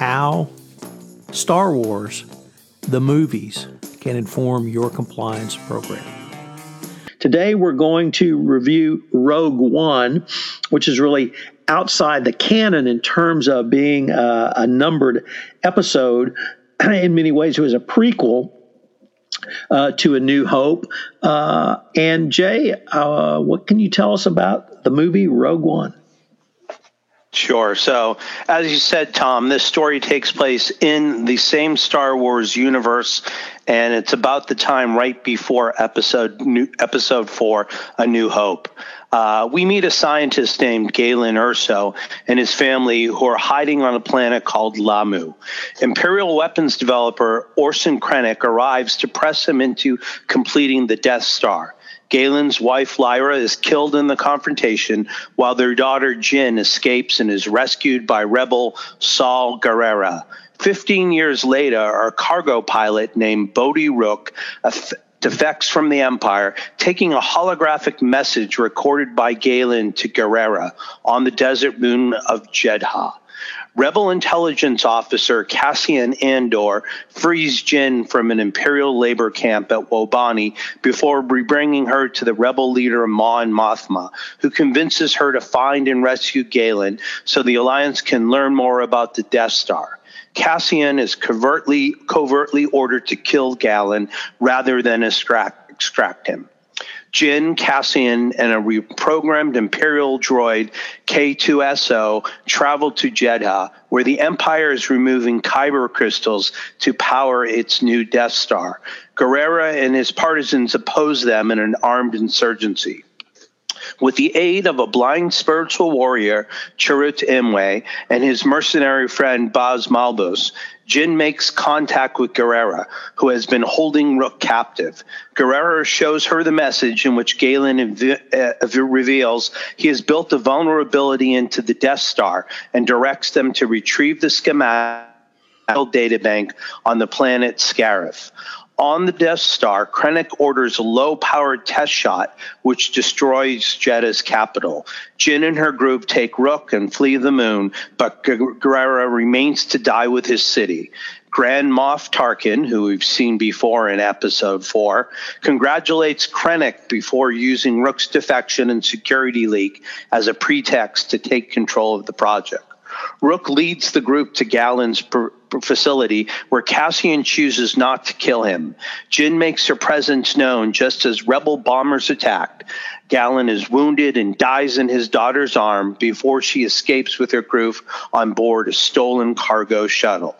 how Star Wars, the movies, can inform your compliance program. Today, we're going to review Rogue One, which is really outside the canon in terms of being a, a numbered episode. In many ways, it was a prequel uh, to A New Hope. Uh, and Jay, uh, what can you tell us about the movie Rogue One? Sure. So, as you said, Tom, this story takes place in the same Star Wars universe, and it's about the time right before episode new, episode four, A New Hope. Uh, we meet a scientist named Galen Erso and his family who are hiding on a planet called Lah'mu. Imperial weapons developer Orson Krennic arrives to press him into completing the Death Star. Galen's wife Lyra is killed in the confrontation, while their daughter Jyn escapes and is rescued by rebel Saw Gerrera. Fifteen years later, a cargo pilot named Bodhi Rook defects from the Empire, taking a holographic message recorded by Galen to Gerrera on the desert moon of Jedha. Rebel intelligence officer Cassian Andor frees Jyn from an Imperial labor camp at Wobani before bringing her to the rebel leader Mon Mothma, who convinces her to find and rescue Galen so the Alliance can learn more about the Death Star. Cassian is covertly, covertly ordered to kill Galen rather than extract, extract him. Jyn, Cassian, and a reprogrammed Imperial droid K2SO travel to Jedha, where the Empire is removing kyber crystals to power its new Death Star. Gerrera and his partisans oppose them in an armed insurgency. With the aid of a blind spiritual warrior, Chirrut Îmwe, and his mercenary friend Baze Malbus, Jyn makes contact with Gerrera, who has been holding Rook captive. Gerrera shows her the message in which Galen uh, reveals he has built a vulnerability into the Death Star and directs them to retrieve the schematic databank on the planet Scarif. On the Death Star, Krennic orders a low powered test shot which destroys Jedha's capital. Jyn and her group take Rook and flee the moon, but Gerrera remains to die with his city. Grand Moff Tarkin, who we've seen before in episode four, congratulates Krennic before using Rook's defection and security leak as a pretext to take control of the project. Rook leads the group to Galen's facility where Cassian chooses not to kill him. Jyn makes her presence known just as rebel bombers attacked. Galen is wounded and dies in his daughter's arm before she escapes with her crew on board a stolen cargo shuttle.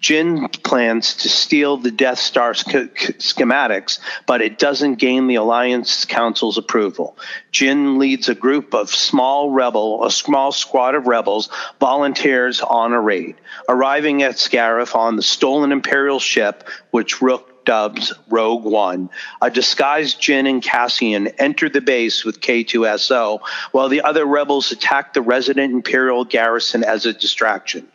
Jyn plans to steal the Death Star schematics, but it doesn't gain the Alliance Council's approval. Jyn leads a group of small rebel, a small squad of rebels, volunteers on a raid. Arriving at Scarif on the stolen Imperial ship, which Rook dubs Rogue One. A disguised Jyn and Cassian enter the base with K2SO, while the other rebels attack the resident Imperial garrison as a distraction.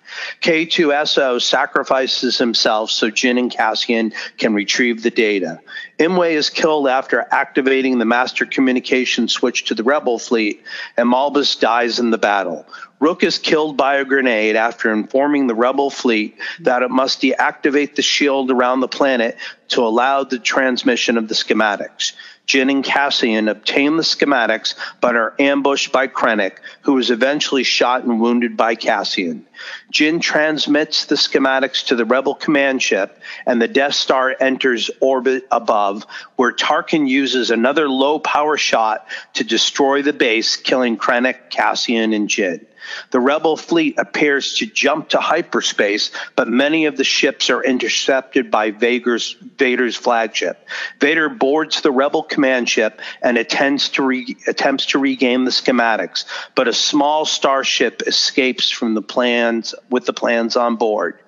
K2SO sacrifices himself so Jyn and Cassian can retrieve the data. Îmwe is killed after activating the master communication switch to the rebel fleet, and Malbus dies in the battle. Rook is killed by a grenade after informing the rebel fleet that it must deactivate the shield around the planet to allow the transmission of the schematics. Jyn and Cassian obtain the schematics but are ambushed by Krennic, who is eventually shot and wounded by Cassian. Jyn transmits the schematics to the Rebel command ship, and the Death Star enters orbit above, where Tarkin uses another low power shot to destroy the base, killing Krennic, Cassian, and Jyn. The rebel fleet appears to jump to hyperspace, but many of the ships are intercepted by Vader's, Vader's flagship. Vader boards the rebel command ship and to, re, attempts to regain the schematics, but a small starship escapes from the plans with the plans on board.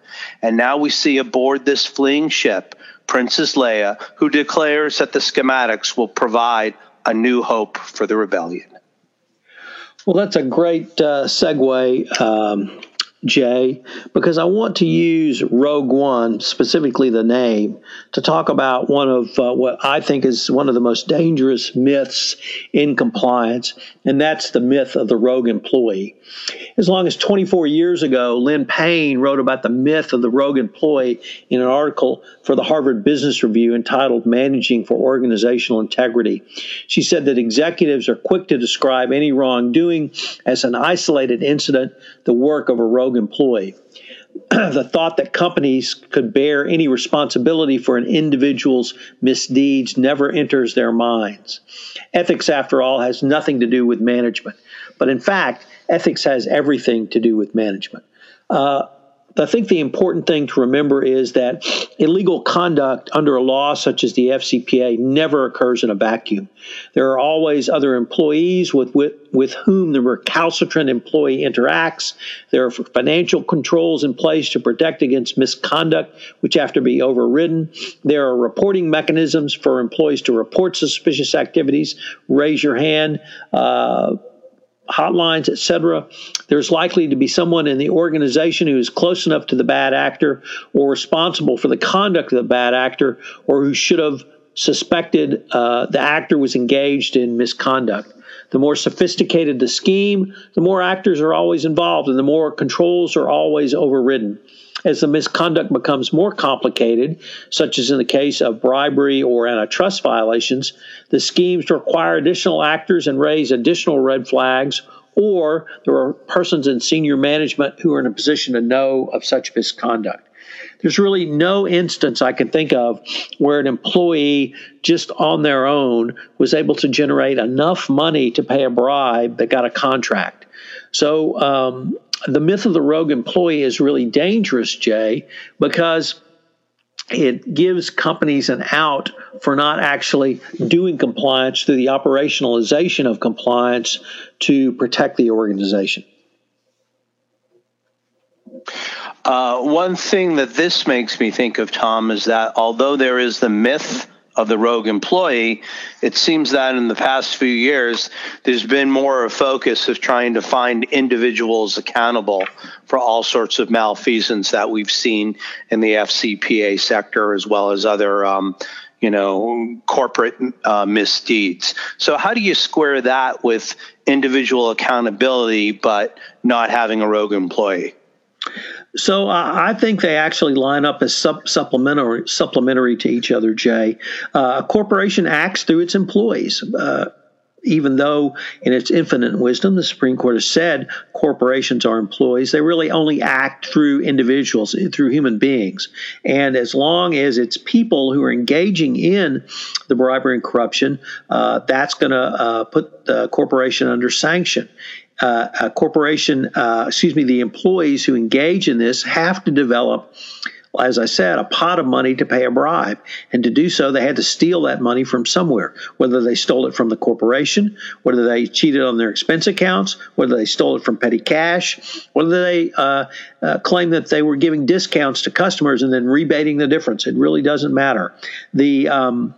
And now we see aboard this fleeing ship Princess Leia, who declares that the schematics will provide a new hope for the rebellion. Well, that's a great uh, segue, um, Jay, because I want to use Rogue One, specifically the name, to talk about one of uh, what I think is one of the most dangerous myths in compliance, and that's the myth of the rogue employee. As long as 24 years ago, Lynn Paine wrote about the myth of the rogue employee in an article for the Harvard Business Review entitled Managing for Organizational Integrity. She said that executives are quick to describe any wrongdoing as an isolated incident, the work of a rogue employee. the thought that companies could bear any responsibility for an individual's misdeeds never enters their minds. Ethics, after all, has nothing to do with management. But in fact, ethics has everything to do with management. Uh, I think the important thing to remember is that illegal conduct under a law such as the FCPA never occurs in a vacuum. There are always other employees with, with, with whom the recalcitrant employee interacts. There are financial controls in place to protect against misconduct, which have to be overridden. There are reporting mechanisms for employees to report suspicious activities. Raise your hand. Uh, hotlines, etc., there's likely to be someone in the organization who is close enough to the bad actor or responsible for the conduct of the bad actor or who should have suspected uh, the actor was engaged in misconduct. The more sophisticated the scheme, the more actors are always involved and the more controls are always overridden. As the misconduct becomes more complicated, such as in the case of bribery or antitrust violations, the schemes require additional actors and raise additional red flags, or there are persons in senior management who are in a position to know of such misconduct. There's really no instance I can think of where an employee just on their own was able to generate enough money to pay a bribe that got a contract. So um, the myth of the rogue employee is really dangerous, Jay, because it gives companies an out for not actually doing compliance through the operationalization of compliance to protect the organization. Uh, one thing that this makes me think of, Tom, is that although there is the myth of the rogue employee, it seems that in the past few years, there's been more of a focus of trying to find individuals accountable for all sorts of malfeasance that we've seen in the FCPA sector, as well as other. Um, you know, corporate uh, misdeeds. So, how do you square that with individual accountability, but not having a rogue employee? So uh, I think they actually line up as sub- supplementary supplementary to each other. Jay, uh, a corporation acts through its employees. Uh, even though, in its infinite wisdom, the Supreme Court has said corporations are employees, they really only act through individuals, through human beings. And as long as it's people who are engaging in the bribery and corruption, uh, that's going to uh, put the corporation under sanction uh, a corporation, uh, excuse me, the employees who engage in this have to develop, as I said, a pot of money to pay a bribe. And to do so, they had to steal that money from somewhere, whether they stole it from the corporation, whether they cheated on their expense accounts, whether they stole it from petty cash, whether they uh, uh, claim that they were giving discounts to customers and then rebating the difference. It really doesn't matter. The um,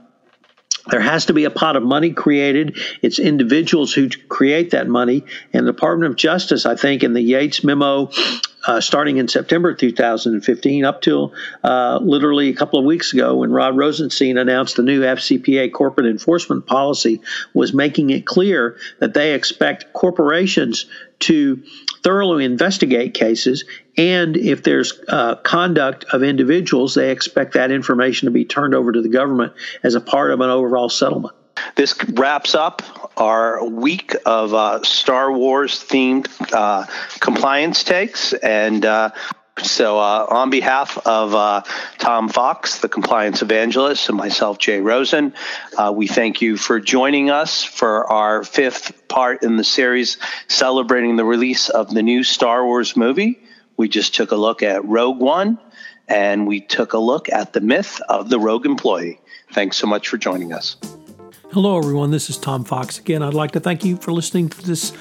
there has to be a pot of money created. It's individuals who create that money. And the Department of Justice, I think, in the Yates memo, uh, starting in September 2015 up till uh, literally a couple of weeks ago when Rod Rosenstein announced the new FCPA corporate enforcement policy, was making it clear that they expect corporations to thoroughly investigate cases, and if there's uh, conduct of individuals, they expect that information to be turned over to the government as a part of an overall settlement. This wraps up our week of uh, Star Wars themed uh, compliance takes. And uh, so, uh, on behalf of uh, Tom Fox, the compliance evangelist, and myself, Jay Rosen, uh, we thank you for joining us for our fifth part in the series celebrating the release of the new Star Wars movie. We just took a look at Rogue One and we took a look at the myth of the rogue employee. Thanks so much for joining us. Hello, everyone. This is Tom Fox again. I'd like to thank you for listening to this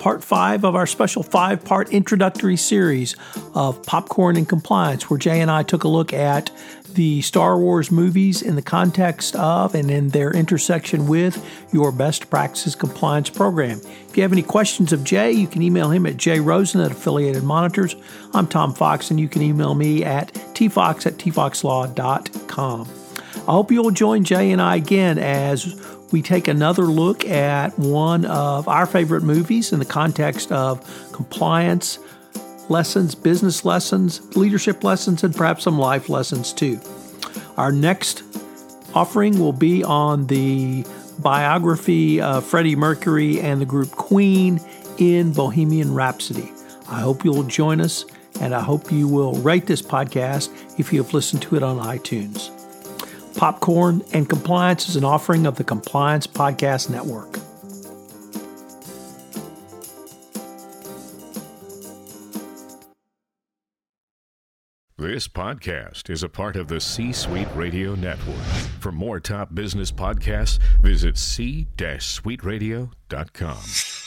part five of our special five part introductory series of Popcorn and Compliance, where Jay and I took a look at the Star Wars movies in the context of and in their intersection with your best practices compliance program. If you have any questions of Jay, you can email him at jrosen at Affiliated Monitors. I'm Tom Fox, and you can email me at tfox at tfoxlaw.com. I hope you'll join Jay and I again as we take another look at one of our favorite movies in the context of compliance lessons, business lessons, leadership lessons, and perhaps some life lessons too. Our next offering will be on the biography of Freddie Mercury and the group Queen in Bohemian Rhapsody. I hope you'll join us, and I hope you will rate this podcast if you have listened to it on iTunes. Popcorn and Compliance is an offering of the Compliance Podcast Network. This podcast is a part of the C Suite Radio Network. For more top business podcasts, visit c-suiteradio.com.